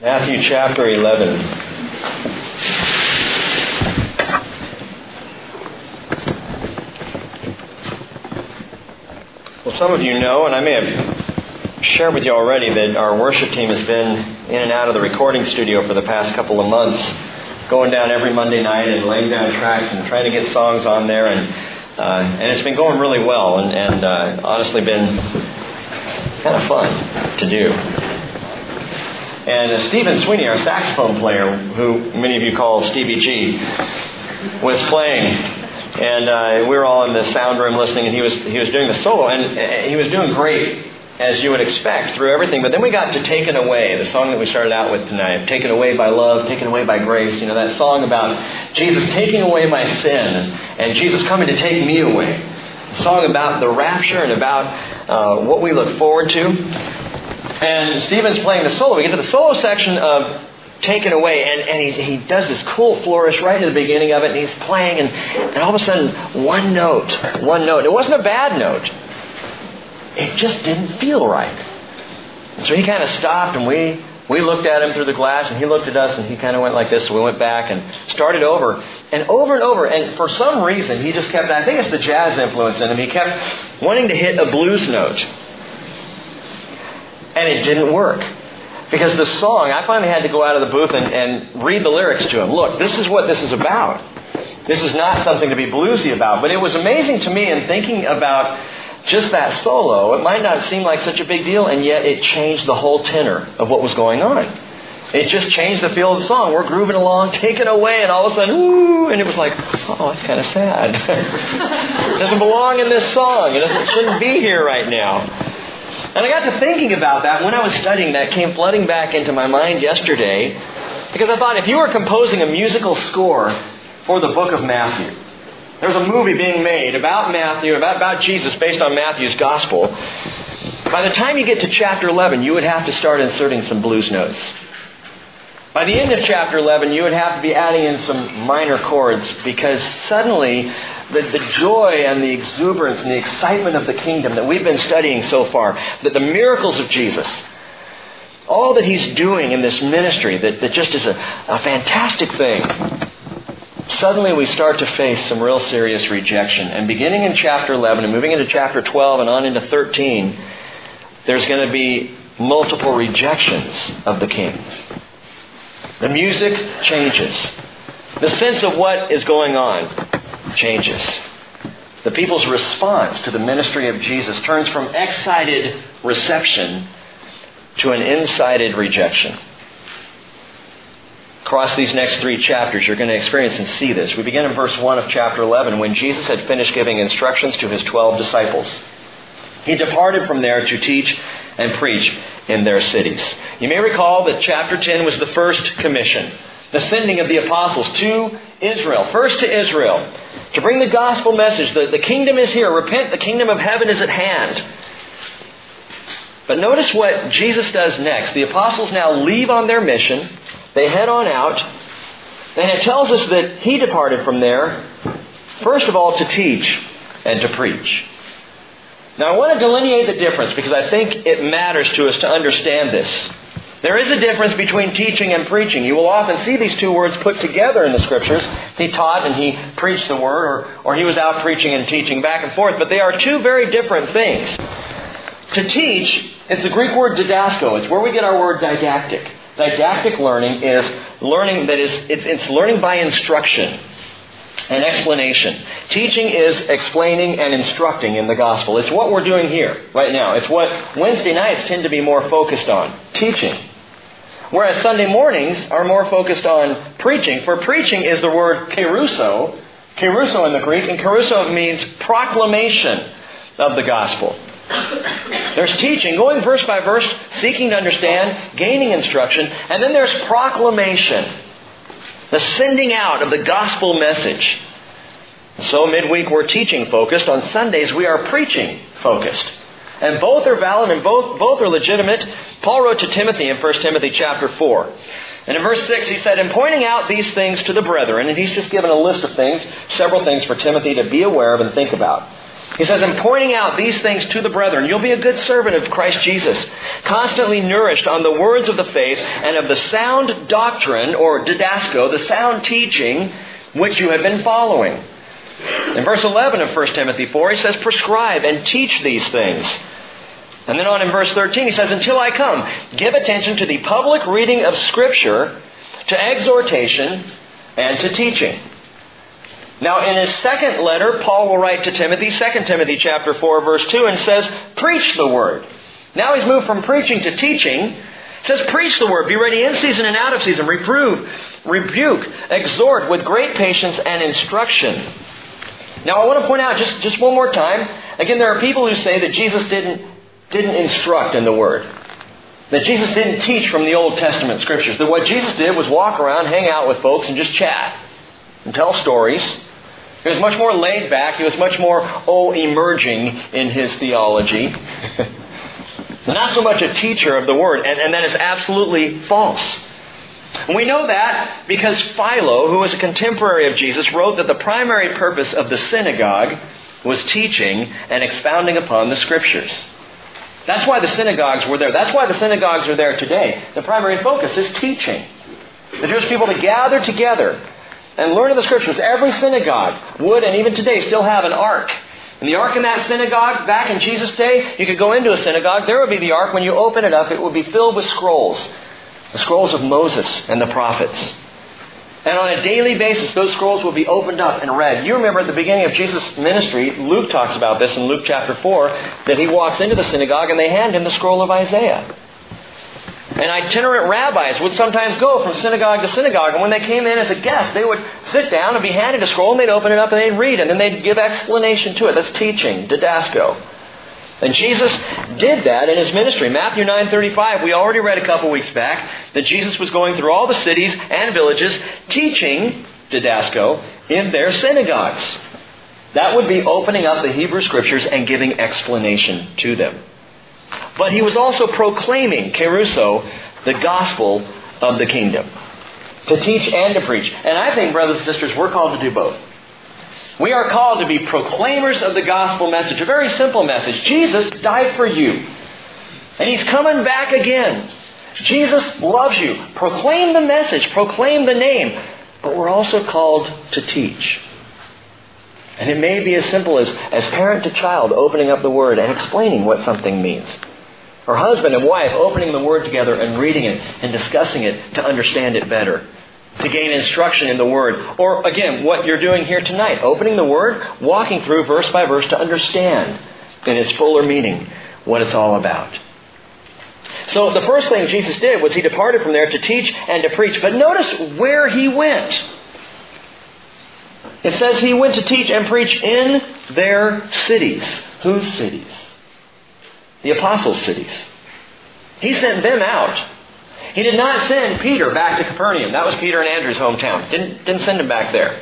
Matthew chapter 11. Well, some of you know, and I may have shared with you already, that our worship team has been in and out of the recording studio for the past couple of months, going down every Monday night and laying down tracks and trying to get songs on there, and uh, and it's been going really well, and, and uh, honestly been kind of fun to do. And uh, Stephen Sweeney, our saxophone player, who many of you call Stevie G, was playing, and uh, we were all in the sound room listening, and he was he was doing the solo, and uh, he was doing great as you would expect through everything. But then we got to "Taken Away," the song that we started out with tonight, "Taken Away by Love," "Taken Away by Grace." You know that song about Jesus taking away my sin and Jesus coming to take me away. A song about the rapture and about uh, what we look forward to. And Stephen's playing the solo. We get to the solo section of Taken Away, and, and he, he does this cool flourish right in the beginning of it, and he's playing, and, and all of a sudden, one note, one note. It wasn't a bad note. It just didn't feel right. And so he kind of stopped, and we, we looked at him through the glass, and he looked at us, and he kind of went like this. So we went back and started over, and over and over. And for some reason, he just kept, I think it's the jazz influence in him, he kept wanting to hit a blues note. And it didn't work. Because the song, I finally had to go out of the booth and, and read the lyrics to him. Look, this is what this is about. This is not something to be bluesy about. But it was amazing to me in thinking about just that solo. It might not seem like such a big deal, and yet it changed the whole tenor of what was going on. It just changed the feel of the song. We're grooving along, taken away, and all of a sudden, ooh, and it was like, oh, that's kind of sad. it doesn't belong in this song. It doesn't, shouldn't be here right now. And I got to thinking about that when I was studying that, came flooding back into my mind yesterday, because I thought if you were composing a musical score for the book of Matthew, there's a movie being made about Matthew, about, about Jesus based on Matthew's gospel. By the time you get to chapter 11, you would have to start inserting some blues notes. By the end of chapter 11, you would have to be adding in some minor chords because suddenly the, the joy and the exuberance and the excitement of the kingdom that we've been studying so far, that the miracles of Jesus, all that he's doing in this ministry that, that just is a, a fantastic thing, suddenly we start to face some real serious rejection. And beginning in chapter 11 and moving into chapter 12 and on into 13, there's going to be multiple rejections of the king. The music changes. The sense of what is going on changes. The people's response to the ministry of Jesus turns from excited reception to an incited rejection. Across these next three chapters, you're going to experience and see this. We begin in verse 1 of chapter 11 when Jesus had finished giving instructions to his 12 disciples. He departed from there to teach and preach in their cities. You may recall that chapter 10 was the first commission, the sending of the apostles to Israel, first to Israel, to bring the gospel message that the kingdom is here. Repent, the kingdom of heaven is at hand. But notice what Jesus does next. The apostles now leave on their mission. They head on out. And it tells us that he departed from there, first of all, to teach and to preach. Now, I want to delineate the difference because I think it matters to us to understand this. There is a difference between teaching and preaching. You will often see these two words put together in the Scriptures. He taught and he preached the Word, or, or he was out preaching and teaching back and forth, but they are two very different things. To teach, it's the Greek word didasko. It's where we get our word didactic. Didactic learning is learning that is, it's, it's learning by instruction and explanation. Teaching is explaining and instructing in the gospel. It's what we're doing here right now. It's what Wednesday nights tend to be more focused on teaching. Whereas Sunday mornings are more focused on preaching. For preaching is the word keruso, keruso in the Greek, and keruso means proclamation of the gospel. There's teaching, going verse by verse, seeking to understand, gaining instruction, and then there's proclamation the sending out of the gospel message. So midweek we're teaching focused. On Sundays we are preaching focused. And both are valid and both, both are legitimate. Paul wrote to Timothy in 1 Timothy chapter 4. And in verse 6 he said, In pointing out these things to the brethren, and he's just given a list of things, several things for Timothy to be aware of and think about. He says, in pointing out these things to the brethren, you'll be a good servant of Christ Jesus, constantly nourished on the words of the faith and of the sound doctrine, or didasko, the sound teaching, which you have been following. In verse 11 of 1 Timothy 4, he says, prescribe and teach these things. And then on in verse 13, he says, Until I come, give attention to the public reading of Scripture, to exhortation, and to teaching. Now, in his second letter, Paul will write to Timothy, 2 Timothy chapter 4, verse 2, and says, Preach the word. Now he's moved from preaching to teaching. It says, Preach the word. Be ready in season and out of season. Reprove, rebuke, exhort with great patience and instruction. Now, I want to point out just, just one more time. Again, there are people who say that Jesus didn't didn't instruct in the Word. That Jesus didn't teach from the Old Testament scriptures. That what Jesus did was walk around, hang out with folks, and just chat and tell stories. He was much more laid back. He was much more, oh, emerging in his theology. Not so much a teacher of the Word. And, and that is absolutely false. We know that because Philo, who was a contemporary of Jesus, wrote that the primary purpose of the synagogue was teaching and expounding upon the Scriptures. That's why the synagogues were there. That's why the synagogues are there today. The primary focus is teaching. The Jewish people to gather together and learn of the Scriptures. Every synagogue would, and even today, still have an ark. And the ark in that synagogue, back in Jesus' day, you could go into a synagogue. There would be the ark. When you open it up, it would be filled with scrolls. The scrolls of Moses and the prophets. And on a daily basis, those scrolls will be opened up and read. You remember at the beginning of Jesus' ministry, Luke talks about this in Luke chapter 4, that he walks into the synagogue and they hand him the scroll of Isaiah. And itinerant rabbis would sometimes go from synagogue to synagogue, and when they came in as a guest, they would sit down and be handed a scroll, and they'd open it up and they'd read, and then they'd give explanation to it. That's teaching, didasko. And Jesus did that in his ministry. Matthew 9:35, we already read a couple weeks back that Jesus was going through all the cities and villages teaching didasko in their synagogues. That would be opening up the Hebrew scriptures and giving explanation to them. But he was also proclaiming, keruso, the gospel of the kingdom. To teach and to preach. And I think, brothers and sisters, we're called to do both. We are called to be proclaimers of the gospel message, a very simple message. Jesus died for you. And He's coming back again. Jesus loves you. Proclaim the message, proclaim the name. But we're also called to teach. And it may be as simple as, as parent to child opening up the Word and explaining what something means. Or husband and wife opening the Word together and reading it and discussing it to understand it better to gain instruction in the Word. Or again, what you're doing here tonight, opening the Word, walking through verse by verse to understand in its fuller meaning what it's all about. So the first thing Jesus did was he departed from there to teach and to preach. But notice where he went. It says he went to teach and preach in their cities. Whose cities? The apostles' cities. He sent them out he did not send Peter back to Capernaum. That was Peter and Andrew's hometown. Didn't, didn't send him back there.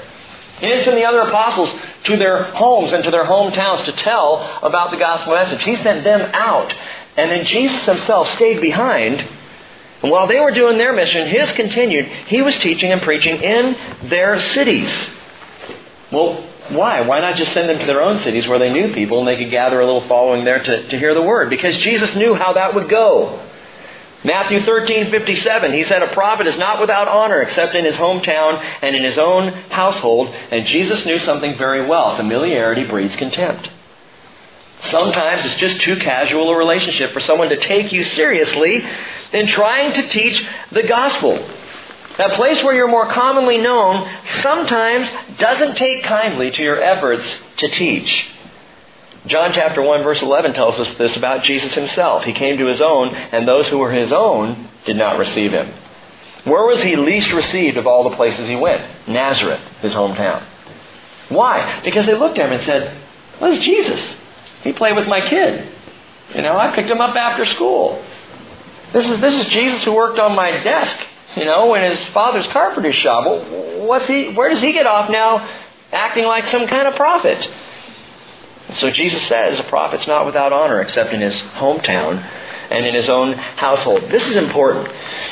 He didn't send the other apostles to their homes and to their hometowns to tell about the gospel message. He sent them out. And then Jesus himself stayed behind. And while they were doing their mission, his continued. He was teaching and preaching in their cities. Well, why? Why not just send them to their own cities where they knew people and they could gather a little following there to, to hear the word? Because Jesus knew how that would go. Matthew 13:57 he said a prophet is not without honor except in his hometown and in his own household and Jesus knew something very well familiarity breeds contempt. Sometimes it's just too casual a relationship for someone to take you seriously in trying to teach the gospel. That place where you're more commonly known sometimes doesn't take kindly to your efforts to teach. John chapter 1 verse 11 tells us this about Jesus himself. He came to his own, and those who were his own did not receive him. Where was he least received of all the places he went? Nazareth, his hometown. Why? Because they looked at him and said, Where's Jesus? He played with my kid. You know, I picked him up after school. This is, this is Jesus who worked on my desk, you know, in his father's carpenter's shop. What's he, where does he get off now acting like some kind of prophet? So Jesus says a prophet's not without honor except in his hometown and in his own household. This is important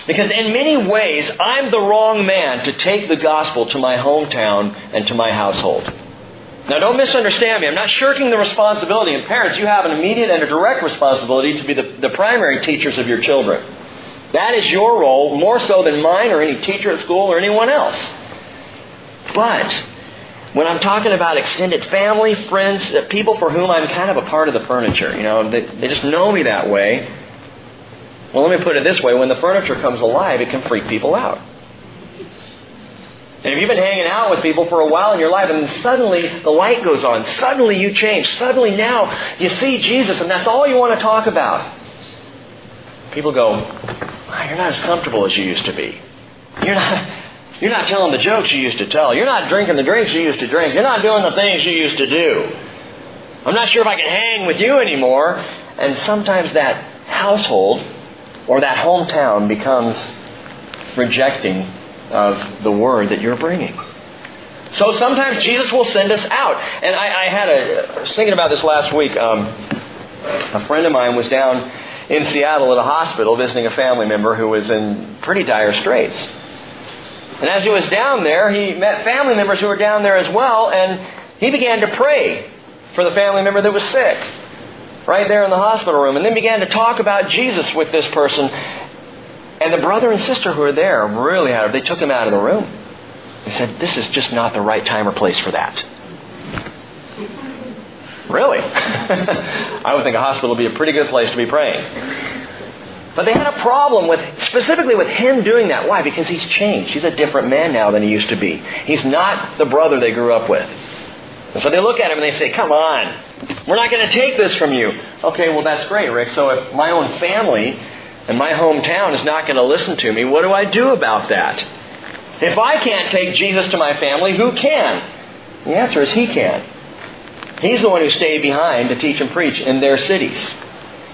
because in many ways I'm the wrong man to take the gospel to my hometown and to my household. Now, don't misunderstand me. I'm not shirking the responsibility. And parents, you have an immediate and a direct responsibility to be the, the primary teachers of your children. That is your role, more so than mine or any teacher at school or anyone else. But when I'm talking about extended family, friends, uh, people for whom I'm kind of a part of the furniture, you know, they, they just know me that way. Well, let me put it this way when the furniture comes alive, it can freak people out. And if you've been hanging out with people for a while in your life and suddenly the light goes on, suddenly you change, suddenly now you see Jesus and that's all you want to talk about. People go, you're not as comfortable as you used to be. You're not, you're not telling the jokes you used to tell. You're not drinking the drinks you used to drink. You're not doing the things you used to do. I'm not sure if I can hang with you anymore. And sometimes that household or that hometown becomes rejecting of the word that you're bringing. So sometimes Jesus will send us out. And I, I had a, I was thinking about this last week. Um, a friend of mine was down in Seattle at a hospital visiting a family member who was in pretty dire straits. And as he was down there, he met family members who were down there as well, and he began to pray for the family member that was sick right there in the hospital room, and then began to talk about Jesus with this person. And the brother and sister who were there really had it. They took him out of the room. They said, This is just not the right time or place for that. Really? I would think a hospital would be a pretty good place to be praying. But they had a problem with, specifically with him doing that. Why? Because he's changed. He's a different man now than he used to be. He's not the brother they grew up with. And so they look at him and they say, Come on, we're not going to take this from you. Okay, well, that's great, Rick. So if my own family and my hometown is not going to listen to me, what do I do about that? If I can't take Jesus to my family, who can? The answer is He can. He's the one who stayed behind to teach and preach in their cities.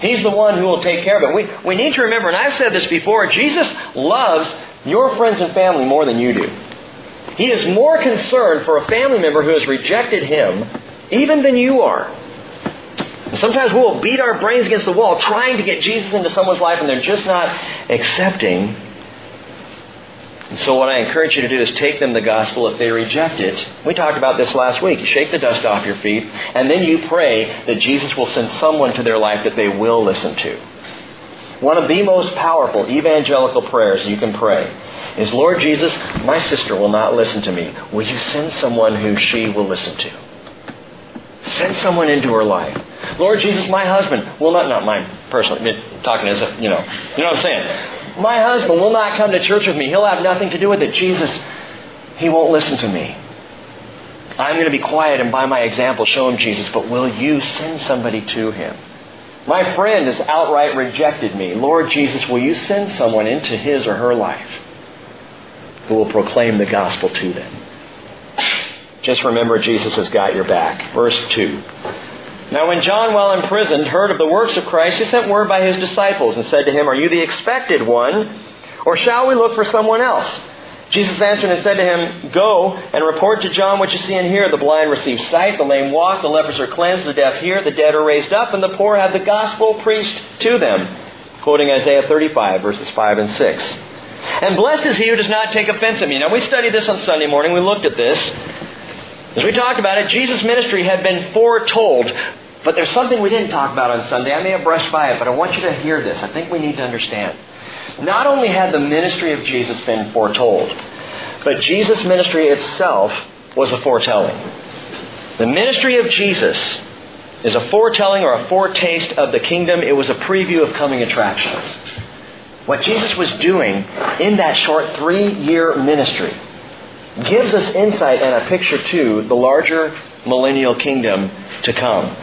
He's the one who will take care of it. We, we need to remember, and I've said this before, Jesus loves your friends and family more than you do. He is more concerned for a family member who has rejected him even than you are. Sometimes we'll beat our brains against the wall trying to get Jesus into someone's life and they're just not accepting and so what I encourage you to do is take them the gospel if they reject it. We talked about this last week. Shake the dust off your feet, and then you pray that Jesus will send someone to their life that they will listen to. One of the most powerful evangelical prayers you can pray is, Lord Jesus, my sister will not listen to me. Will you send someone who she will listen to? Send someone into her life. Lord Jesus, my husband will not, not mine personally, talking as a, you know, you know what I'm saying? My husband will not come to church with me. He'll have nothing to do with it. Jesus, he won't listen to me. I'm going to be quiet and by my example show him Jesus, but will you send somebody to him? My friend has outright rejected me. Lord Jesus, will you send someone into his or her life who will proclaim the gospel to them? Just remember Jesus has got your back. Verse 2. Now, when John, while imprisoned, heard of the works of Christ, he sent word by his disciples and said to him, Are you the expected one, or shall we look for someone else? Jesus answered and said to him, Go and report to John what you see and hear. The blind receive sight, the lame walk, the lepers are cleansed, the deaf hear, the dead are raised up, and the poor have the gospel preached to them. Quoting Isaiah 35, verses 5 and 6. And blessed is he who does not take offense at me. Now, we studied this on Sunday morning. We looked at this. As we talked about it, Jesus' ministry had been foretold. But there's something we didn't talk about on Sunday. I may have brushed by it, but I want you to hear this. I think we need to understand. Not only had the ministry of Jesus been foretold, but Jesus' ministry itself was a foretelling. The ministry of Jesus is a foretelling or a foretaste of the kingdom. It was a preview of coming attractions. What Jesus was doing in that short three year ministry gives us insight and a picture to the larger millennial kingdom to come.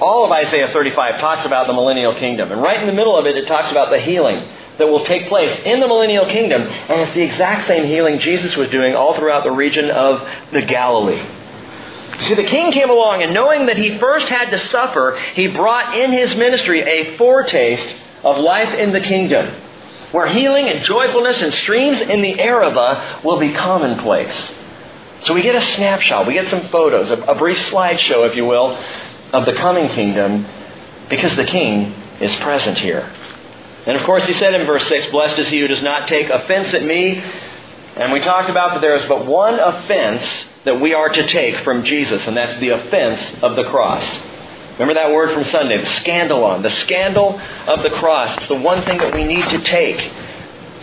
All of Isaiah 35 talks about the millennial kingdom. And right in the middle of it, it talks about the healing that will take place in the millennial kingdom. And it's the exact same healing Jesus was doing all throughout the region of the Galilee. See, the king came along, and knowing that he first had to suffer, he brought in his ministry a foretaste of life in the kingdom where healing and joyfulness and streams in the Arava will be commonplace. So we get a snapshot, we get some photos, a, a brief slideshow, if you will, of the coming kingdom because the king is present here. And of course, he said in verse 6, Blessed is he who does not take offense at me. And we talked about that there is but one offense that we are to take from Jesus, and that's the offense of the cross. Remember that word from Sunday, the scandalon, the scandal of the cross. It's the one thing that we need to take.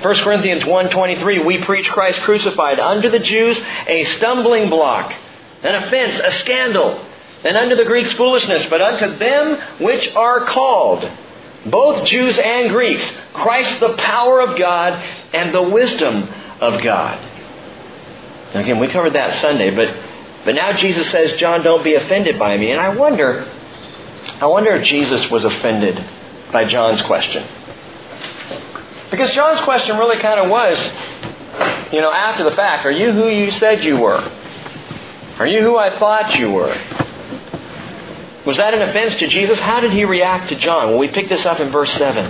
1 Corinthians 1.23, we preach Christ crucified, unto the Jews a stumbling block, an offense, a scandal, and unto the Greeks foolishness, but unto them which are called, both Jews and Greeks, Christ the power of God and the wisdom of God. Now again, we covered that Sunday, but, but now Jesus says, John, don't be offended by me. And I wonder, I wonder if Jesus was offended by John's question. Because John's question really kind of was, you know, after the fact, are you who you said you were? Are you who I thought you were? Was that an offense to Jesus? How did he react to John? Well, we pick this up in verse 7.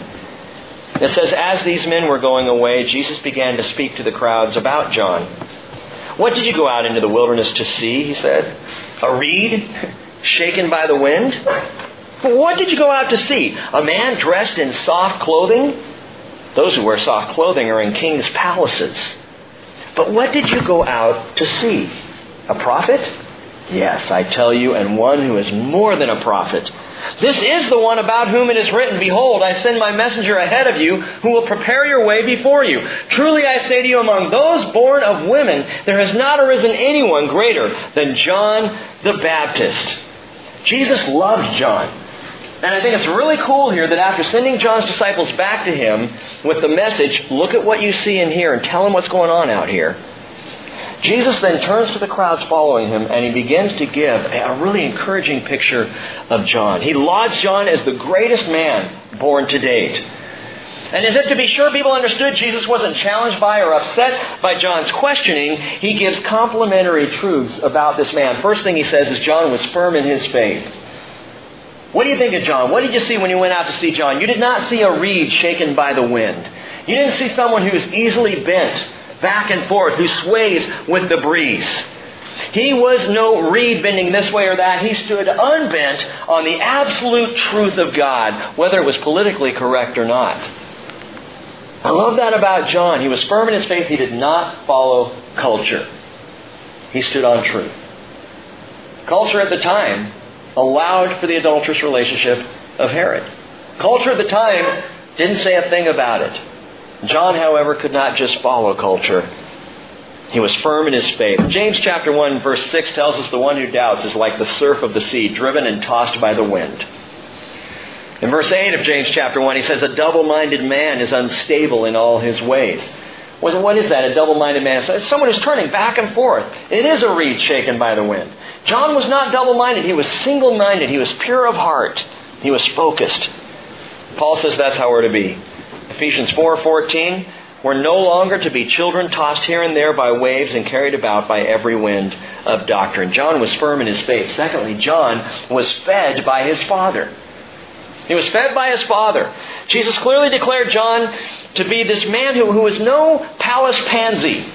It says, As these men were going away, Jesus began to speak to the crowds about John. What did you go out into the wilderness to see? He said. A reed shaken by the wind? What did you go out to see? A man dressed in soft clothing? Those who wear soft clothing are in king's palaces. But what did you go out to see? A prophet? Yes, I tell you, and one who is more than a prophet. This is the one about whom it is written, Behold, I send my messenger ahead of you, who will prepare your way before you. Truly I say to you, among those born of women, there has not arisen anyone greater than John the Baptist. Jesus loved John. And I think it's really cool here that after sending John's disciples back to him with the message, look at what you see in here and tell them what's going on out here. Jesus then turns to the crowds following him and he begins to give a really encouraging picture of John. He lauds John as the greatest man born to date. And as if to be sure people understood Jesus wasn't challenged by or upset by John's questioning, he gives complimentary truths about this man. First thing he says is John was firm in his faith. What do you think of John? What did you see when you went out to see John? You did not see a reed shaken by the wind. You didn't see someone who is easily bent back and forth, who sways with the breeze. He was no reed bending this way or that. He stood unbent on the absolute truth of God, whether it was politically correct or not. I love that about John. He was firm in his faith. He did not follow culture. He stood on truth. Culture at the time allowed for the adulterous relationship of Herod. Culture at the time didn't say a thing about it. John, however, could not just follow culture. He was firm in his faith. James chapter 1 verse 6 tells us the one who doubts is like the surf of the sea, driven and tossed by the wind. In verse 8 of James chapter 1, he says, A double-minded man is unstable in all his ways. What is that, a double-minded man? It's someone who's turning back and forth. It is a reed shaken by the wind. John was not double-minded. He was single-minded. He was pure of heart. He was focused. Paul says that's how we're to be. Ephesians 4:14, we're no longer to be children tossed here and there by waves and carried about by every wind of doctrine. John was firm in his faith. Secondly, John was fed by his father. He was fed by his father. Jesus clearly declared John to be this man who, who was no palace pansy.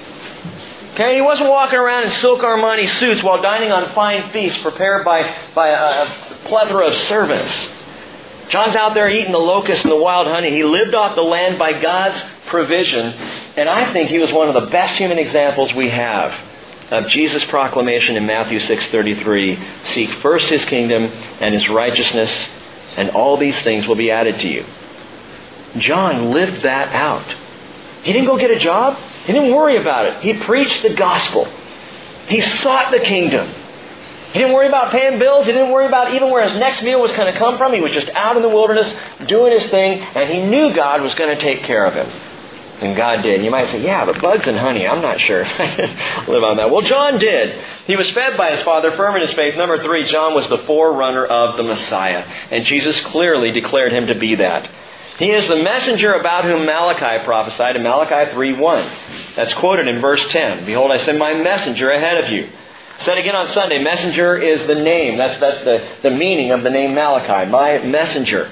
Okay, he wasn't walking around in silk Armani suits while dining on fine feasts prepared by, by a, a plethora of servants. John's out there eating the locusts and the wild honey. He lived off the land by God's provision. And I think he was one of the best human examples we have of Jesus' proclamation in Matthew 6:33, "Seek first his kingdom and his righteousness, and all these things will be added to you." John lived that out. He didn't go get a job. He didn't worry about it. He preached the gospel. He sought the kingdom. He didn't worry about paying bills. He didn't worry about even where his next meal was going to come from. He was just out in the wilderness doing his thing, and he knew God was going to take care of him. And God did. You might say, yeah, but bugs and honey, I'm not sure if I can live on that. Well, John did. He was fed by his father, firm in his faith. Number three, John was the forerunner of the Messiah. And Jesus clearly declared him to be that. He is the messenger about whom Malachi prophesied in Malachi 3.1. That's quoted in verse 10. Behold, I send my messenger ahead of you. Said again on Sunday, messenger is the name. That's, that's the, the meaning of the name Malachi, my messenger.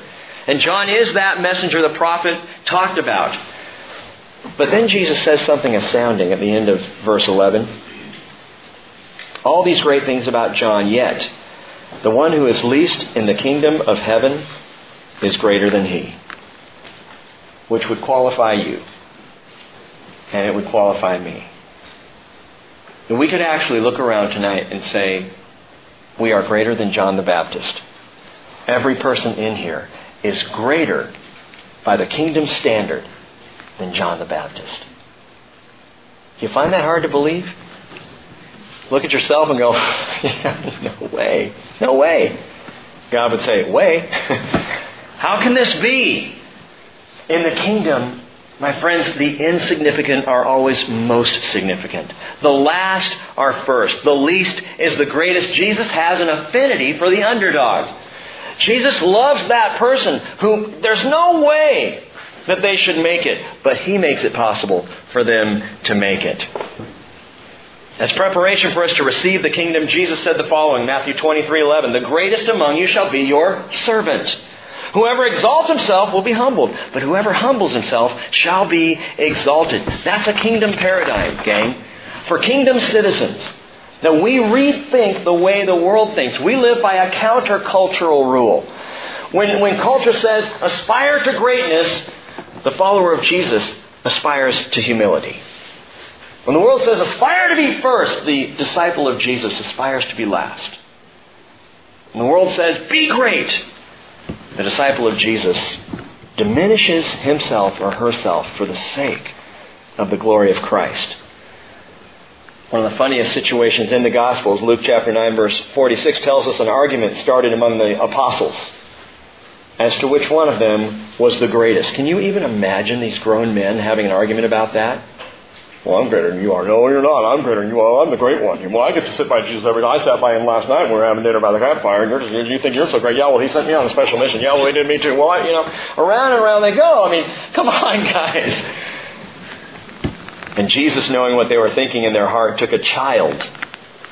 And John is that messenger the prophet talked about. But then Jesus says something astounding at the end of verse 11. All these great things about John, yet the one who is least in the kingdom of heaven is greater than he. Which would qualify you. And it would qualify me. that we could actually look around tonight and say, we are greater than John the Baptist. Every person in here is greater by the kingdom standard than John the Baptist. You find that hard to believe? Look at yourself and go, yeah, no way, no way. God would say, way? How can this be? In the kingdom, my friends, the insignificant are always most significant. The last are first. The least is the greatest. Jesus has an affinity for the underdog. Jesus loves that person who there's no way that they should make it, but he makes it possible for them to make it. As preparation for us to receive the kingdom, Jesus said the following, Matthew 23:11, "The greatest among you shall be your servant." Whoever exalts himself will be humbled, but whoever humbles himself shall be exalted. That's a kingdom paradigm, gang. For kingdom citizens, that we rethink the way the world thinks. We live by a countercultural rule. When, when culture says, aspire to greatness, the follower of Jesus aspires to humility. When the world says, aspire to be first, the disciple of Jesus aspires to be last. When the world says, be great, the disciple of Jesus diminishes himself or herself for the sake of the glory of Christ. One of the funniest situations in the Gospels, Luke chapter 9, verse 46, tells us an argument started among the apostles as to which one of them was the greatest. Can you even imagine these grown men having an argument about that? Well, I'm greater than you are. No, you're not. I'm greater than you are. I'm the great one. Well, I get to sit by Jesus every night. I sat by him last night. when We were having dinner by the campfire. And you're just, you think you're so great. Yeah, well, he sent me on a special mission. Yeah, well, he did me too. Well, I, you know, around and around they go. I mean, come on, guys. And Jesus, knowing what they were thinking in their heart, took a child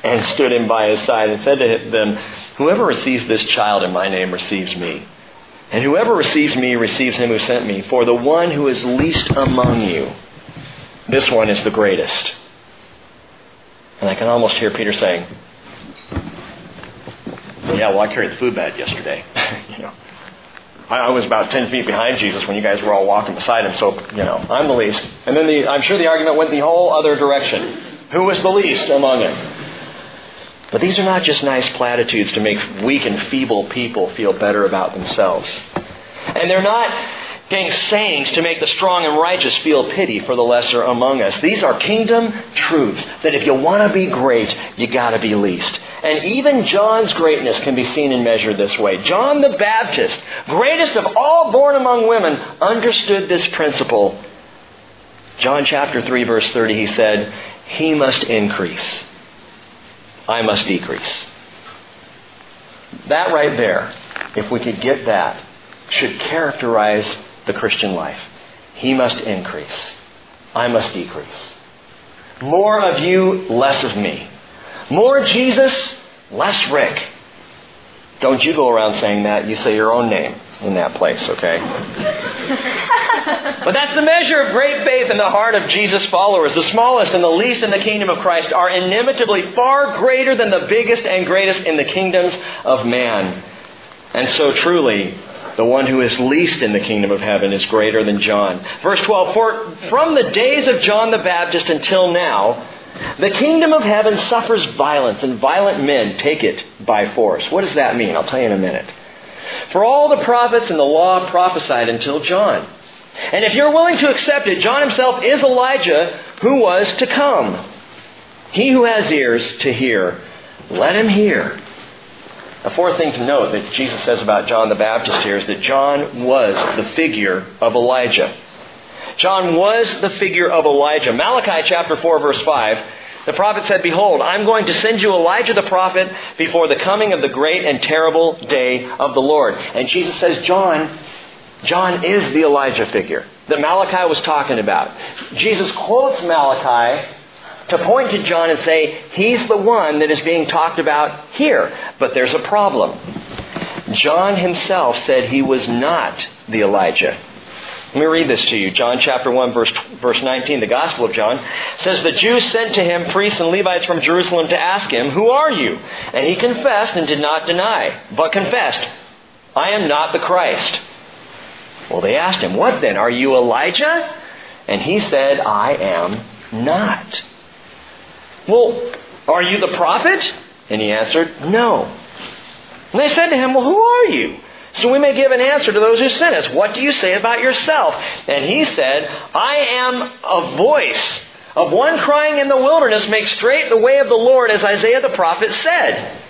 and stood him by his side and said to them, Whoever receives this child in my name receives me. And whoever receives me receives him who sent me. For the one who is least among you, this one is the greatest. And I can almost hear Peter saying, Yeah, well, I carried the food bag yesterday. you know, I was about 10 feet behind Jesus when you guys were all walking beside him, so, you know, I'm the least. And then the, I'm sure the argument went the whole other direction. Who was the least among them? But these are not just nice platitudes to make weak and feeble people feel better about themselves. And they're not being sayings to make the strong and righteous feel pity for the lesser among us. These are kingdom truths that if you want to be great, you got to be least. And even John's greatness can be seen and measured this way. John the Baptist, greatest of all born among women, understood this principle. John chapter 3 verse 30 he said, "He must increase. I must decrease." That right there, if we could get that, should characterize the Christian life. He must increase. I must decrease. More of you, less of me. More Jesus, less Rick. Don't you go around saying that. You say your own name in that place, okay? but that's the measure of great faith in the heart of Jesus' followers. The smallest and the least in the kingdom of Christ are inimitably far greater than the biggest and greatest in the kingdoms of man. And so truly, the one who is least in the kingdom of heaven is greater than John. Verse 12, for from the days of John the Baptist until now, the kingdom of heaven suffers violence, and violent men take it by force. What does that mean? I'll tell you in a minute. For all the prophets and the law prophesied until John. And if you're willing to accept it, John himself is Elijah who was to come. He who has ears to hear, let him hear. A fourth thing to note that Jesus says about John the Baptist here is that John was the figure of Elijah. John was the figure of Elijah. Malachi chapter 4 verse 5, the prophet said, Behold, I'm going to send you Elijah the prophet before the coming of the great and terrible day of the Lord. And Jesus says, John, John is the Elijah figure that Malachi was talking about. Jesus quotes Malachi to point to John and say, he's the one that is being talked about here. But there's a problem. John himself said he was not the Elijah. Let me read this to you. John chapter 1 verse, verse 19, the Gospel of John says, The Jews sent to him priests and Levites from Jerusalem to ask him, Who are you? And he confessed and did not deny, but confessed, I am not the Christ. Well, they asked him, What then? Are you Elijah? And he said, I am not. Well, are you the prophet? And he answered, No. And they said to him, Well, who are you? So we may give an answer to those who sent us. What do you say about yourself? And he said, I am a voice of one crying in the wilderness, make straight the way of the Lord, as Isaiah the prophet said.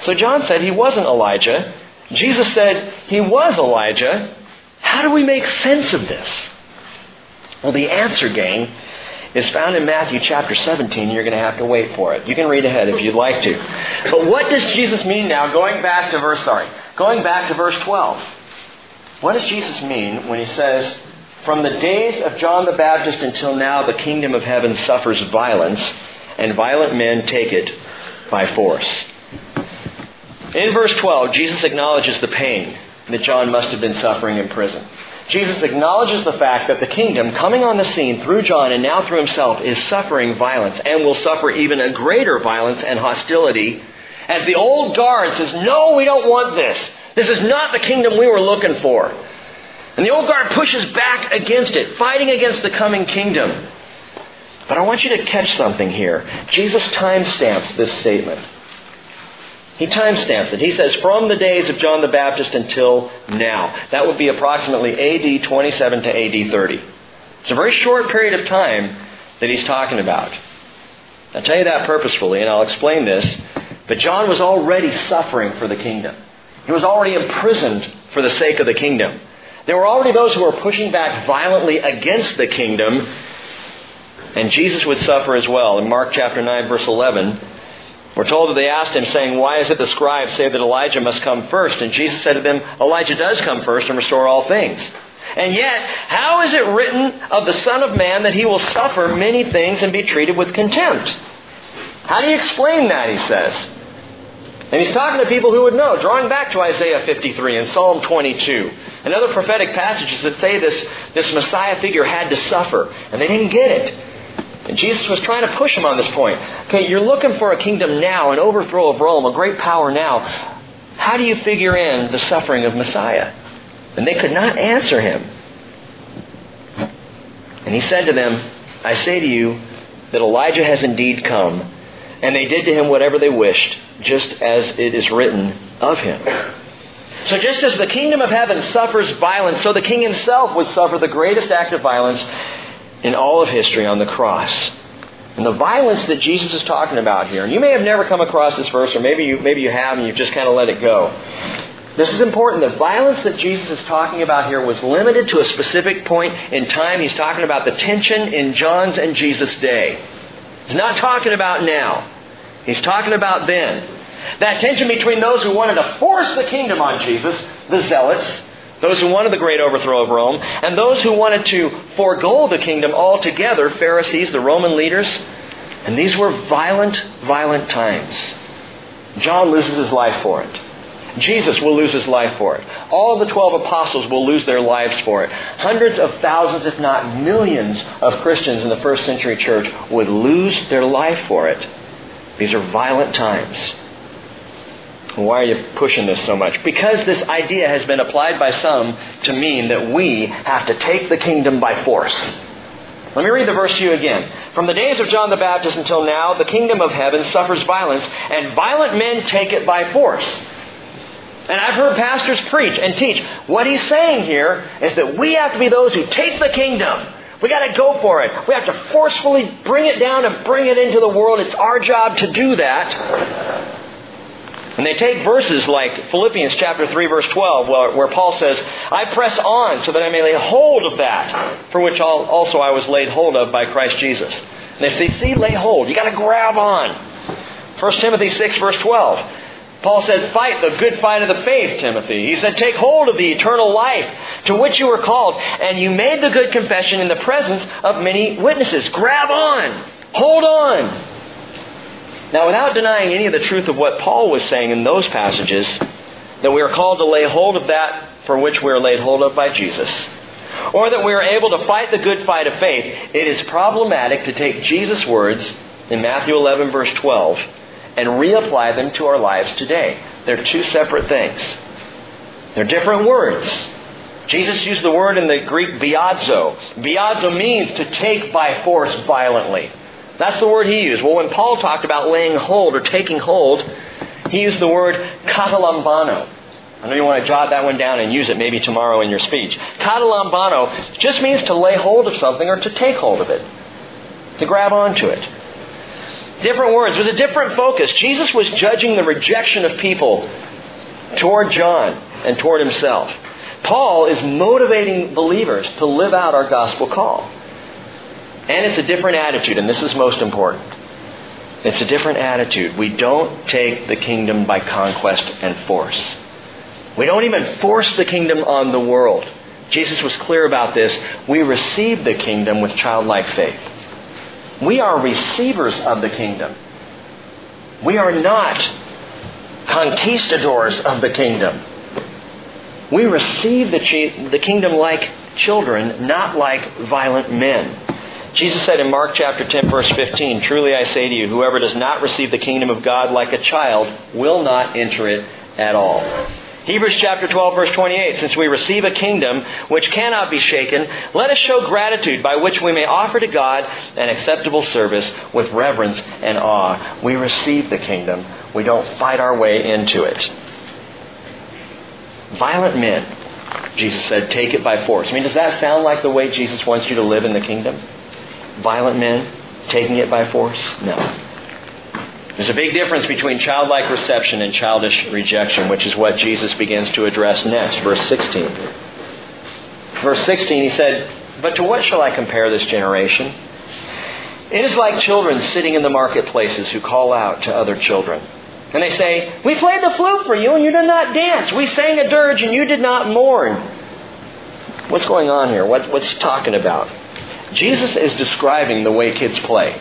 So John said he wasn't Elijah. Jesus said he was Elijah. How do we make sense of this? Well, the answer, gang, is found in Matthew chapter 17. You're going to have to wait for it. You can read ahead if you'd like to. But what does Jesus mean now, going back to verse, sorry, going back to verse 12? What does Jesus mean when he says, From the days of John the Baptist until now, the kingdom of heaven suffers violence, and violent men take it by force? In verse 12, Jesus acknowledges the pain that John must have been suffering in prison. Jesus acknowledges the fact that the kingdom coming on the scene through John and now through himself is suffering violence and will suffer even a greater violence and hostility as the old guard says, No, we don't want this. This is not the kingdom we were looking for. And the old guard pushes back against it, fighting against the coming kingdom. But I want you to catch something here. Jesus timestamps this statement. He timestamps it. He says, from the days of John the Baptist until now. That would be approximately AD 27 to AD 30. It's a very short period of time that he's talking about. I'll tell you that purposefully, and I'll explain this. But John was already suffering for the kingdom. He was already imprisoned for the sake of the kingdom. There were already those who were pushing back violently against the kingdom, and Jesus would suffer as well. In Mark chapter 9, verse 11, we're told that they asked him, saying, Why is it the scribes say that Elijah must come first? And Jesus said to them, Elijah does come first and restore all things. And yet, how is it written of the Son of Man that he will suffer many things and be treated with contempt? How do you explain that, he says? And he's talking to people who would know, drawing back to Isaiah 53 and Psalm 22 and other prophetic passages that say this, this Messiah figure had to suffer. And they didn't get it. And Jesus was trying to push him on this point. Okay, you're looking for a kingdom now, an overthrow of Rome, a great power now. How do you figure in the suffering of Messiah? And they could not answer him. And he said to them, I say to you that Elijah has indeed come, and they did to him whatever they wished, just as it is written of him. So just as the kingdom of heaven suffers violence, so the king himself would suffer the greatest act of violence in all of history on the cross. And the violence that Jesus is talking about here, and you may have never come across this verse, or maybe you, maybe you have and you've just kind of let it go. This is important. The violence that Jesus is talking about here was limited to a specific point in time. He's talking about the tension in John's and Jesus' day. He's not talking about now. He's talking about then. That tension between those who wanted to force the kingdom on Jesus, the zealots, those who wanted the great overthrow of Rome, and those who wanted to forego the kingdom altogether, Pharisees, the Roman leaders. And these were violent, violent times. John loses his life for it. Jesus will lose his life for it. All the 12 apostles will lose their lives for it. Hundreds of thousands, if not millions, of Christians in the first century church would lose their life for it. These are violent times. Why are you pushing this so much? Because this idea has been applied by some to mean that we have to take the kingdom by force. Let me read the verse to you again. From the days of John the Baptist until now, the kingdom of heaven suffers violence, and violent men take it by force. And I've heard pastors preach and teach. What he's saying here is that we have to be those who take the kingdom. We got to go for it. We have to forcefully bring it down and bring it into the world. It's our job to do that. And they take verses like Philippians chapter 3 verse 12 where, where Paul says, I press on so that I may lay hold of that for which also I was laid hold of by Christ Jesus. And they say, see, lay hold. You got to grab on. 1 Timothy 6 verse 12. Paul said, Fight the good fight of the faith, Timothy. He said, Take hold of the eternal life to which you were called, and you made the good confession in the presence of many witnesses. Grab on. Hold on. Now, without denying any of the truth of what Paul was saying in those passages, that we are called to lay hold of that for which we are laid hold of by Jesus, or that we are able to fight the good fight of faith, it is problematic to take Jesus' words in Matthew 11, verse 12, and reapply them to our lives today. They're two separate things. They're different words. Jesus used the word in the Greek biazo. Biazo means to take by force violently. That's the word he used. Well, when Paul talked about laying hold or taking hold, he used the word katalambano. I know you want to jot that one down and use it maybe tomorrow in your speech. Katalambano just means to lay hold of something or to take hold of it, to grab onto it. Different words. It was a different focus. Jesus was judging the rejection of people toward John and toward himself. Paul is motivating believers to live out our gospel call. And it's a different attitude, and this is most important. It's a different attitude. We don't take the kingdom by conquest and force. We don't even force the kingdom on the world. Jesus was clear about this. We receive the kingdom with childlike faith. We are receivers of the kingdom. We are not conquistadors of the kingdom. We receive the, the kingdom like children, not like violent men. Jesus said in Mark chapter 10 verse 15, Truly I say to you, whoever does not receive the kingdom of God like a child will not enter it at all. Hebrews chapter 12 verse 28, since we receive a kingdom which cannot be shaken, let us show gratitude by which we may offer to God an acceptable service with reverence and awe. We receive the kingdom. We don't fight our way into it. Violent men, Jesus said, take it by force. I mean, does that sound like the way Jesus wants you to live in the kingdom? Violent men taking it by force? No. There's a big difference between childlike reception and childish rejection, which is what Jesus begins to address next, verse 16. Verse 16, he said, But to what shall I compare this generation? It is like children sitting in the marketplaces who call out to other children. And they say, We played the flute for you and you did not dance. We sang a dirge and you did not mourn. What's going on here? What, what's he talking about? Jesus is describing the way kids play.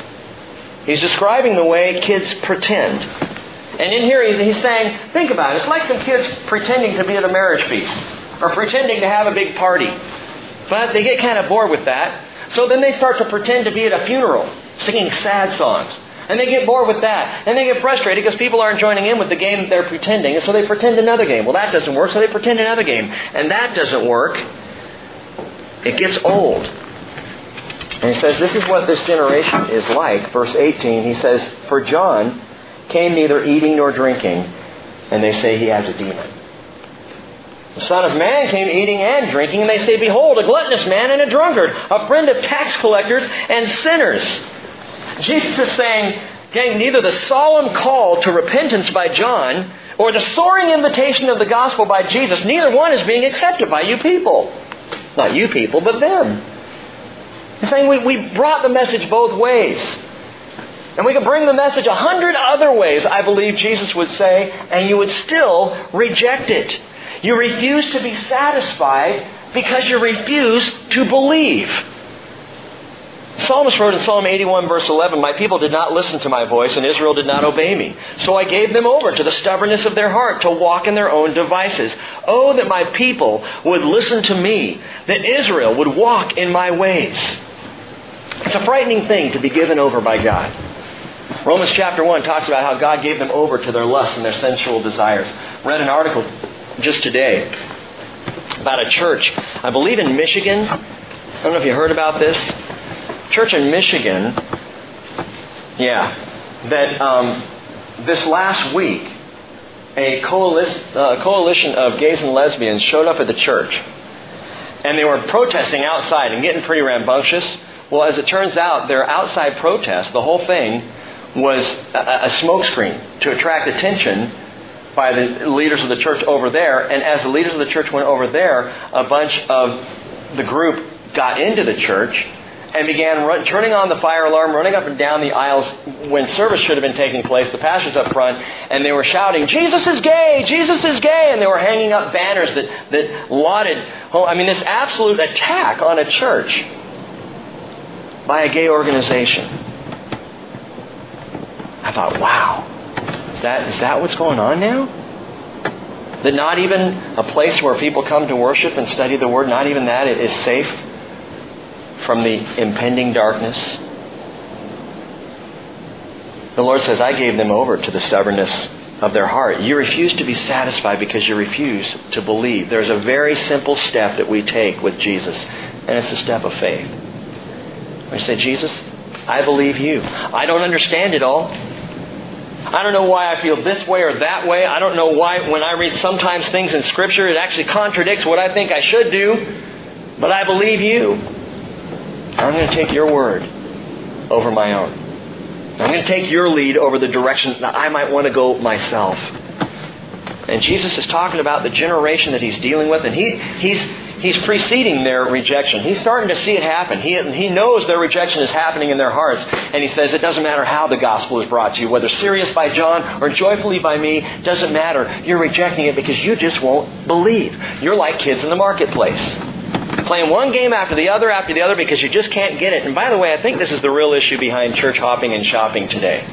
He's describing the way kids pretend. And in here, he's, he's saying, think about it. It's like some kids pretending to be at a marriage feast or pretending to have a big party. But they get kind of bored with that. So then they start to pretend to be at a funeral, singing sad songs. And they get bored with that. And they get frustrated because people aren't joining in with the game that they're pretending. And so they pretend another game. Well, that doesn't work, so they pretend another game. And that doesn't work. It gets old. And he says, This is what this generation is like. Verse 18, he says, For John came neither eating nor drinking, and they say he has a demon. The Son of Man came eating and drinking, and they say, Behold, a gluttonous man and a drunkard, a friend of tax collectors and sinners. Jesus is saying, gang, neither the solemn call to repentance by John or the soaring invitation of the gospel by Jesus, neither one is being accepted by you people. Not you people, but them. He's saying we, we brought the message both ways. And we could bring the message a hundred other ways, I believe Jesus would say, and you would still reject it. You refuse to be satisfied because you refuse to believe. The psalmist wrote in Psalm 81, verse 11, My people did not listen to my voice, and Israel did not obey me. So I gave them over to the stubbornness of their heart, to walk in their own devices. Oh, that my people would listen to me, that Israel would walk in my ways. It's a frightening thing to be given over by God. Romans chapter 1 talks about how God gave them over to their lusts and their sensual desires. Read an article just today about a church, I believe in Michigan. I don't know if you heard about this. Church in Michigan, yeah, that um, this last week, a uh, coalition of gays and lesbians showed up at the church. And they were protesting outside and getting pretty rambunctious. Well, as it turns out, their outside protest, the whole thing, was a, a smokescreen to attract attention by the leaders of the church over there. And as the leaders of the church went over there, a bunch of the group got into the church and began run, turning on the fire alarm, running up and down the aisles when service should have been taking place. The pastors up front, and they were shouting, "Jesus is gay! Jesus is gay!" And they were hanging up banners that that lauded. I mean, this absolute attack on a church by a gay organization. I thought, wow, is that, is that what's going on now? That not even a place where people come to worship and study the Word, not even that is safe from the impending darkness? The Lord says, I gave them over to the stubbornness of their heart. You refuse to be satisfied because you refuse to believe. There's a very simple step that we take with Jesus, and it's a step of faith. We say, Jesus, I believe you. I don't understand it all. I don't know why I feel this way or that way. I don't know why when I read sometimes things in Scripture, it actually contradicts what I think I should do. But I believe you. I'm going to take your word over my own. I'm going to take your lead over the direction that I might want to go myself. And Jesus is talking about the generation that he's dealing with, and he, he's, he's preceding their rejection. He's starting to see it happen. He, he knows their rejection is happening in their hearts. And he says, It doesn't matter how the gospel is brought to you, whether serious by John or joyfully by me, doesn't matter. You're rejecting it because you just won't believe. You're like kids in the marketplace. Playing one game after the other after the other because you just can't get it. And by the way, I think this is the real issue behind church hopping and shopping today.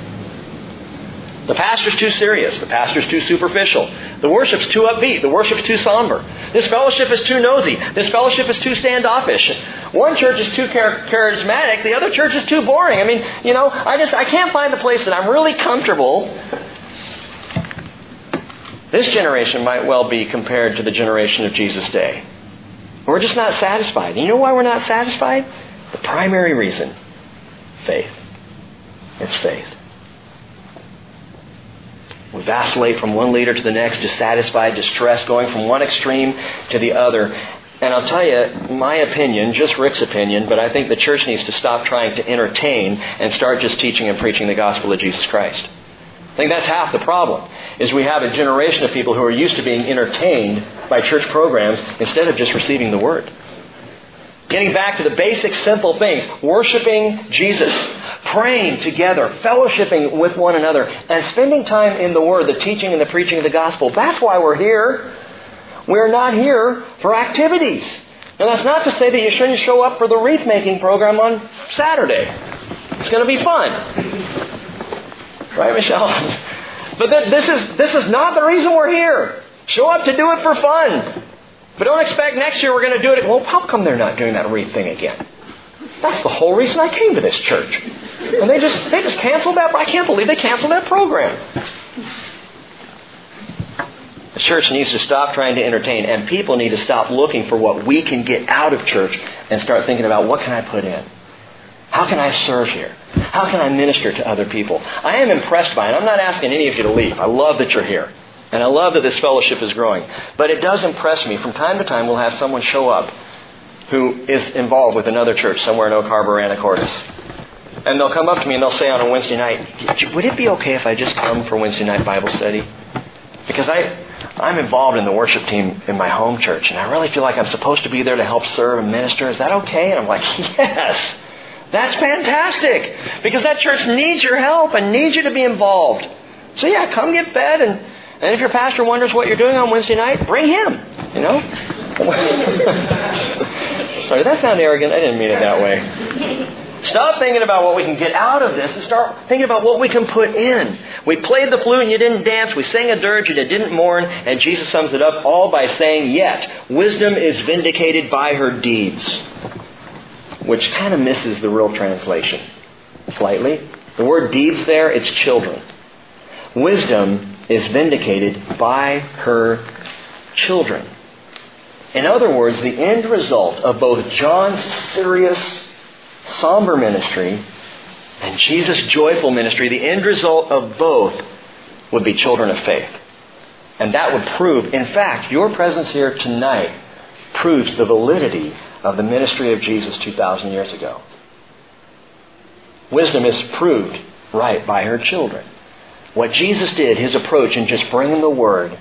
The pastor's too serious. The pastor's too superficial. The worship's too upbeat. The worship's too somber. This fellowship is too nosy. This fellowship is too standoffish. One church is too charismatic. The other church is too boring. I mean, you know, I just I can't find a place that I'm really comfortable. This generation might well be compared to the generation of Jesus' day. We're just not satisfied. You know why we're not satisfied? The primary reason faith. It's faith. We vacillate from one leader to the next, dissatisfied, distressed, going from one extreme to the other. And I'll tell you, my opinion, just Rick's opinion, but I think the church needs to stop trying to entertain and start just teaching and preaching the gospel of Jesus Christ. I think that's half the problem, is we have a generation of people who are used to being entertained by church programs instead of just receiving the Word. Getting back to the basic, simple things. Worshiping Jesus. Praying together. Fellowshipping with one another. And spending time in the Word, the teaching and the preaching of the gospel. That's why we're here. We're not here for activities. Now that's not to say that you shouldn't show up for the wreath making program on Saturday. It's going to be fun. Right, Michelle? But this is, this is not the reason we're here. Show up to do it for fun. But don't expect next year we're going to do it. Well, how come they're not doing that wreath thing again? That's the whole reason I came to this church. And they just they just canceled that. I can't believe they canceled that program. The church needs to stop trying to entertain, and people need to stop looking for what we can get out of church and start thinking about what can I put in? How can I serve here? How can I minister to other people? I am impressed by it. I'm not asking any of you to leave. I love that you're here. And I love that this fellowship is growing. But it does impress me. From time to time, we'll have someone show up who is involved with another church somewhere in Oak Harbor, Anacortes. And they'll come up to me and they'll say on a Wednesday night, Would it be okay if I just come for Wednesday night Bible study? Because I, I'm involved in the worship team in my home church, and I really feel like I'm supposed to be there to help serve and minister. Is that okay? And I'm like, Yes, that's fantastic. Because that church needs your help and needs you to be involved. So, yeah, come get fed and and if your pastor wonders what you're doing on Wednesday night, bring him. You know? Sorry, did that sound arrogant? I didn't mean it that way. Stop thinking about what we can get out of this and start thinking about what we can put in. We played the flute and you didn't dance. We sang a dirge and you didn't mourn. And Jesus sums it up all by saying, Yet, wisdom is vindicated by her deeds. Which kind of misses the real translation slightly. The word deeds there, it's children. Wisdom is vindicated by her children. In other words, the end result of both John's serious, somber ministry and Jesus' joyful ministry, the end result of both would be children of faith. And that would prove, in fact, your presence here tonight proves the validity of the ministry of Jesus 2,000 years ago. Wisdom is proved right by her children. What Jesus did, his approach in just bringing the Word,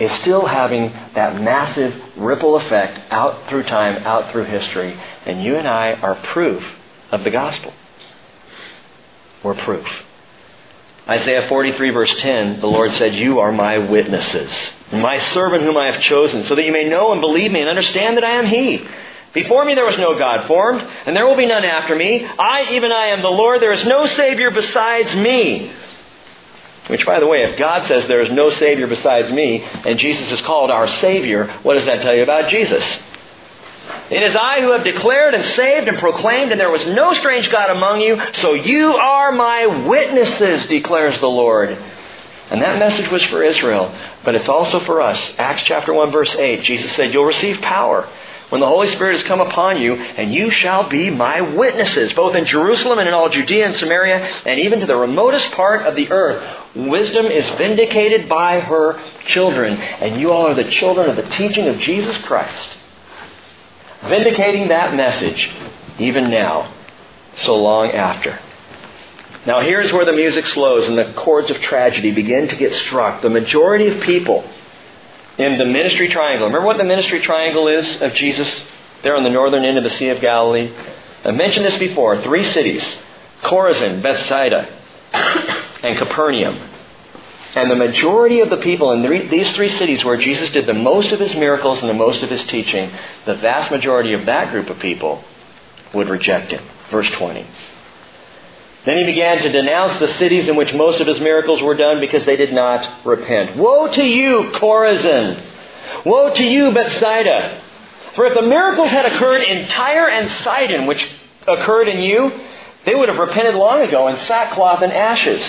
is still having that massive ripple effect out through time, out through history. And you and I are proof of the gospel. We're proof. Isaiah 43, verse 10, the Lord said, You are my witnesses, my servant whom I have chosen, so that you may know and believe me and understand that I am He. Before me there was no God formed, and there will be none after me. I, even I, am the Lord. There is no Savior besides me. Which, by the way, if God says there is no Savior besides me, and Jesus is called our Savior, what does that tell you about Jesus? It is I who have declared and saved and proclaimed, and there was no strange God among you, so you are my witnesses, declares the Lord. And that message was for Israel, but it's also for us. Acts chapter 1, verse 8, Jesus said, You'll receive power when the Holy Spirit has come upon you, and you shall be my witnesses, both in Jerusalem and in all Judea and Samaria, and even to the remotest part of the earth. Wisdom is vindicated by her children, and you all are the children of the teaching of Jesus Christ. Vindicating that message, even now, so long after. Now, here's where the music slows and the chords of tragedy begin to get struck. The majority of people in the ministry triangle. Remember what the ministry triangle is of Jesus there on the northern end of the Sea of Galilee? I mentioned this before. Three cities Chorazin, Bethsaida, and Capernaum. And the majority of the people in these three cities where Jesus did the most of his miracles and the most of his teaching, the vast majority of that group of people would reject him. Verse 20. Then he began to denounce the cities in which most of his miracles were done because they did not repent. Woe to you, Chorazin! Woe to you, Bethsaida! For if the miracles had occurred in Tyre and Sidon, which occurred in you, they would have repented long ago in sackcloth and ashes.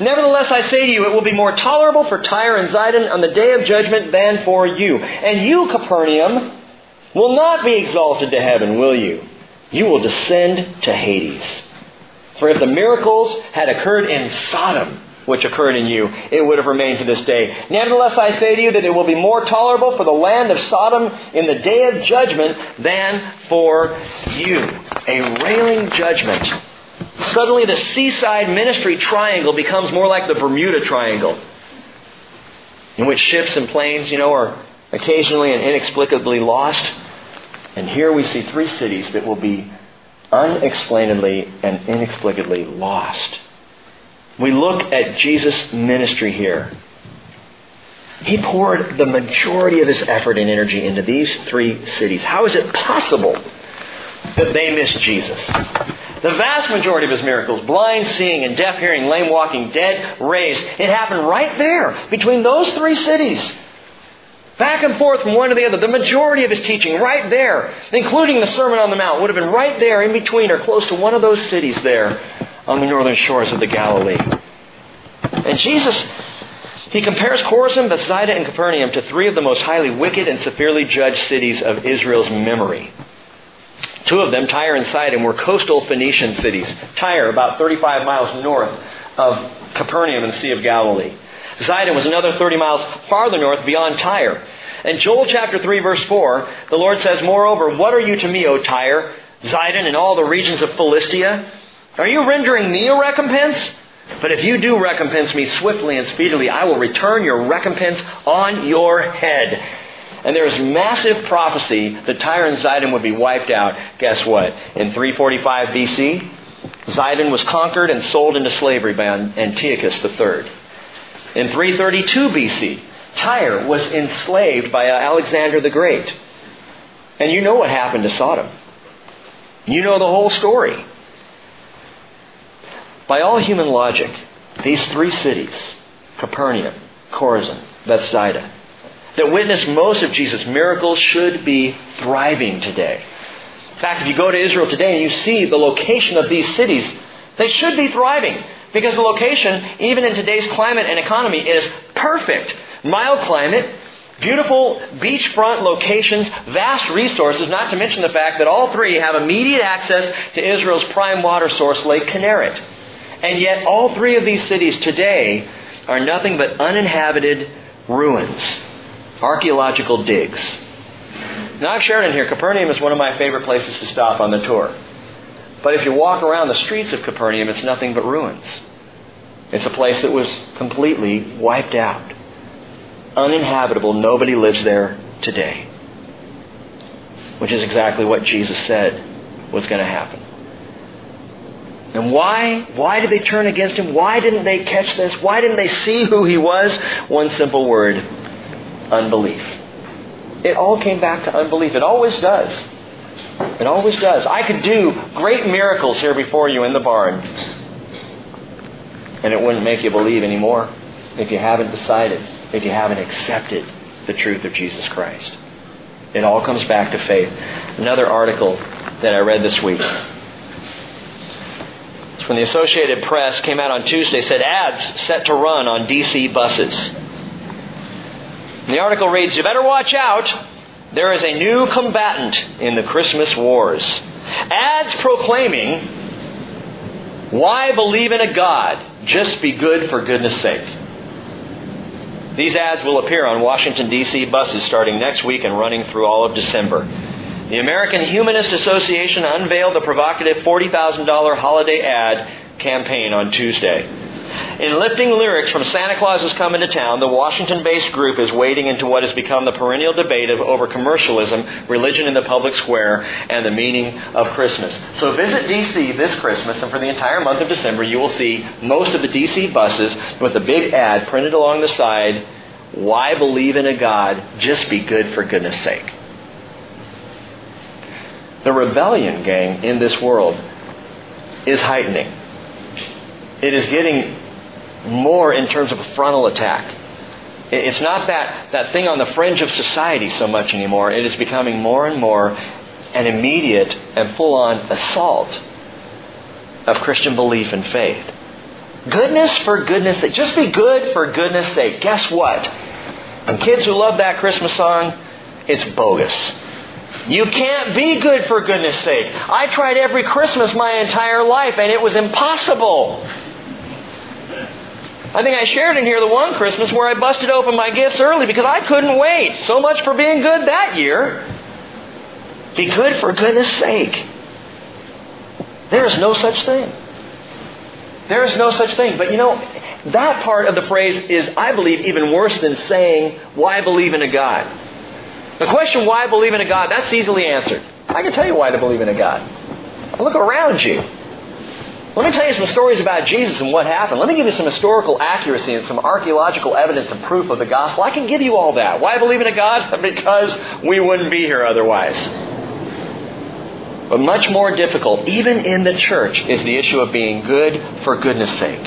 Nevertheless, I say to you, it will be more tolerable for Tyre and Sidon on the day of judgment than for you. And you, Capernaum, will not be exalted to heaven, will you? You will descend to Hades. For if the miracles had occurred in Sodom, which occurred in you, it would have remained to this day. Nevertheless, I say to you that it will be more tolerable for the land of Sodom in the day of judgment than for you. A railing judgment. Suddenly, the seaside ministry triangle becomes more like the Bermuda Triangle, in which ships and planes, you know, are occasionally and inexplicably lost. And here we see three cities that will be unexplainably and inexplicably lost. We look at Jesus' ministry here. He poured the majority of his effort and energy into these three cities. How is it possible that they missed Jesus? The vast majority of his miracles, blind seeing and deaf hearing, lame walking, dead raised, it happened right there between those three cities. Back and forth from one to the other. The majority of his teaching right there, including the Sermon on the Mount, would have been right there in between or close to one of those cities there on the northern shores of the Galilee. And Jesus, he compares Chorazin, Bethsaida, and Capernaum to three of the most highly wicked and severely judged cities of Israel's memory. Two of them, Tyre and Sidon, were coastal Phoenician cities. Tyre, about 35 miles north of Capernaum in the Sea of Galilee. Zidon was another 30 miles farther north beyond Tyre. In Joel chapter 3 verse 4, the Lord says, Moreover, what are you to me, O Tyre, Zidon, and all the regions of Philistia? Are you rendering me a recompense? But if you do recompense me swiftly and speedily, I will return your recompense on your head. And there is massive prophecy that Tyre and Zidon would be wiped out. Guess what? In 345 BC, Zidon was conquered and sold into slavery by Antiochus III. In 332 BC, Tyre was enslaved by uh, Alexander the Great. And you know what happened to Sodom. You know the whole story. By all human logic, these three cities, Capernaum, Chorazin, Bethsaida, that witnessed most of Jesus' miracles should be thriving today. In fact, if you go to Israel today and you see the location of these cities, they should be thriving. Because the location, even in today's climate and economy, is perfect. Mild climate, beautiful beachfront locations, vast resources, not to mention the fact that all three have immediate access to Israel's prime water source, Lake Kinneret. And yet, all three of these cities today are nothing but uninhabited ruins, archaeological digs. Now, I've shared in here, Capernaum is one of my favorite places to stop on the tour. But if you walk around the streets of Capernaum, it's nothing but ruins. It's a place that was completely wiped out, uninhabitable. Nobody lives there today. Which is exactly what Jesus said was going to happen. And why? Why did they turn against him? Why didn't they catch this? Why didn't they see who he was? One simple word unbelief. It all came back to unbelief. It always does. It always does. I could do great miracles here before you in the barn. And it wouldn't make you believe anymore if you haven't decided, if you haven't accepted the truth of Jesus Christ. It all comes back to faith. Another article that I read this week. It's when the Associated Press came out on Tuesday said ads set to run on DC buses. And the article reads, You better watch out. There is a new combatant in the Christmas wars. Ads proclaiming, Why believe in a God? Just be good for goodness sake. These ads will appear on Washington, D.C. buses starting next week and running through all of December. The American Humanist Association unveiled the provocative $40,000 holiday ad campaign on Tuesday. In lifting lyrics from Santa Claus is Coming to Town, the Washington based group is wading into what has become the perennial debate of over commercialism, religion in the public square, and the meaning of Christmas. So visit D.C. this Christmas, and for the entire month of December, you will see most of the D.C. buses with a big ad printed along the side Why believe in a God? Just be good for goodness sake. The rebellion, gang, in this world is heightening. It is getting more in terms of a frontal attack. It's not that, that thing on the fringe of society so much anymore. It is becoming more and more an immediate and full on assault of Christian belief and faith. Goodness for goodness sake. Just be good for goodness sake. Guess what? And kids who love that Christmas song, it's bogus. You can't be good for goodness sake. I tried every Christmas my entire life and it was impossible. I think I shared in here the one Christmas where I busted open my gifts early because I couldn't wait. So much for being good that year. Be good for goodness sake. There is no such thing. There is no such thing. But you know, that part of the phrase is, I believe, even worse than saying, why believe in a God? The question, why believe in a God, that's easily answered. I can tell you why to believe in a God. Look around you. Let me tell you some stories about Jesus and what happened. Let me give you some historical accuracy and some archaeological evidence and proof of the gospel. I can give you all that. Why believe in a God? Because we wouldn't be here otherwise. But much more difficult, even in the church, is the issue of being good for goodness sake.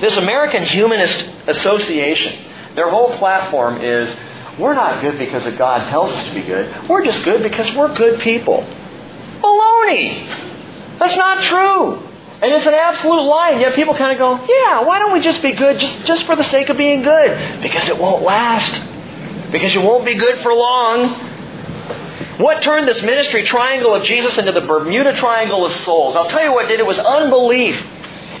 This American Humanist Association, their whole platform is we're not good because a God tells us to be good. We're just good because we're good people. Baloney! That's not true. And it's an absolute lie, and yet people kind of go, yeah, why don't we just be good just, just for the sake of being good? Because it won't last. Because you won't be good for long. What turned this ministry triangle of Jesus into the Bermuda Triangle of souls? I'll tell you what did. It was unbelief.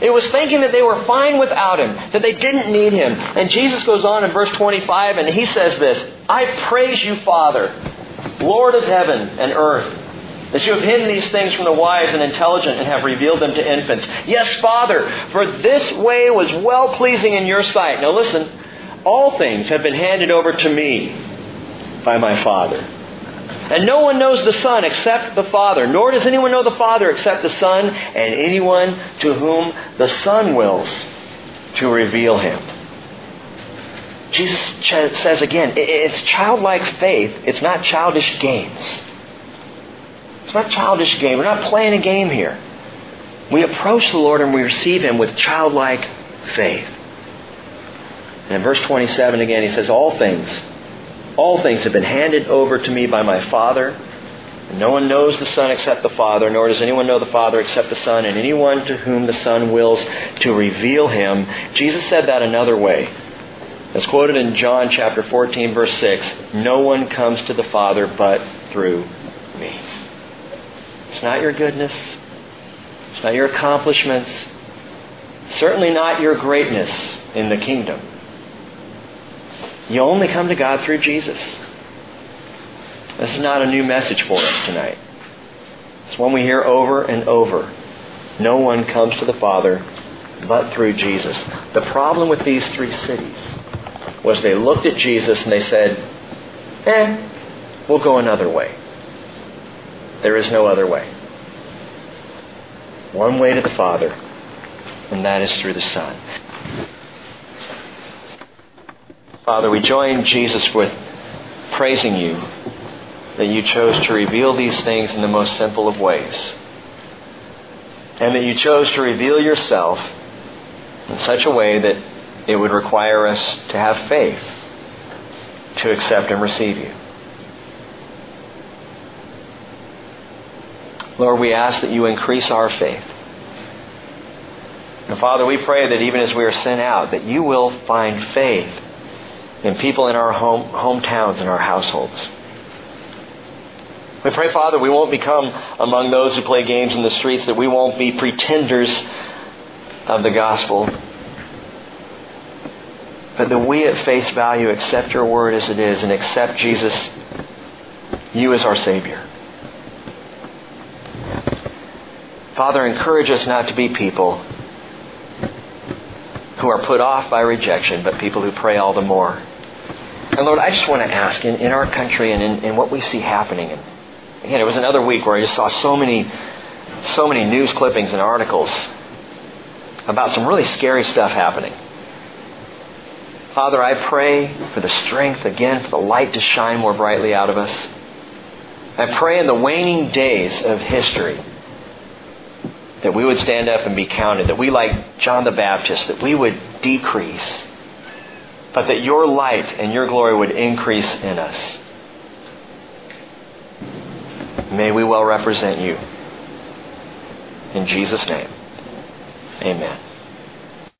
It was thinking that they were fine without him, that they didn't need him. And Jesus goes on in verse 25 and he says this I praise you, Father, Lord of heaven and earth that you have hidden these things from the wise and intelligent and have revealed them to infants. Yes, Father, for this way was well pleasing in your sight. Now listen, all things have been handed over to me by my Father. And no one knows the Son except the Father, nor does anyone know the Father except the Son, and anyone to whom the Son wills to reveal him. Jesus says again, it's childlike faith, it's not childish games. It's not a childish game. We're not playing a game here. We approach the Lord and we receive Him with childlike faith. And in verse 27 again, he says, All things, all things have been handed over to me by my Father. No one knows the Son except the Father, nor does anyone know the Father except the Son, and anyone to whom the Son wills to reveal Him. Jesus said that another way. As quoted in John chapter 14, verse 6, No one comes to the Father but through me. It's not your goodness. It's not your accomplishments. Certainly not your greatness in the kingdom. You only come to God through Jesus. This is not a new message for us tonight. It's one we hear over and over. No one comes to the Father but through Jesus. The problem with these three cities was they looked at Jesus and they said, eh, we'll go another way. There is no other way. One way to the Father, and that is through the Son. Father, we join Jesus with praising you that you chose to reveal these things in the most simple of ways. And that you chose to reveal yourself in such a way that it would require us to have faith to accept and receive you. Lord, we ask that you increase our faith. And Father, we pray that even as we are sent out, that you will find faith in people in our home, hometowns and our households. We pray, Father, we won't become among those who play games in the streets, that we won't be pretenders of the gospel, but that we at face value accept your word as it is and accept Jesus, you as our Savior. Father, encourage us not to be people who are put off by rejection, but people who pray all the more. And Lord, I just want to ask in, in our country and in, in what we see happening, and again, it was another week where I just saw so many, so many news clippings and articles about some really scary stuff happening. Father, I pray for the strength again, for the light to shine more brightly out of us. I pray in the waning days of history that we would stand up and be counted, that we, like John the Baptist, that we would decrease, but that your light and your glory would increase in us. May we well represent you. In Jesus' name, amen.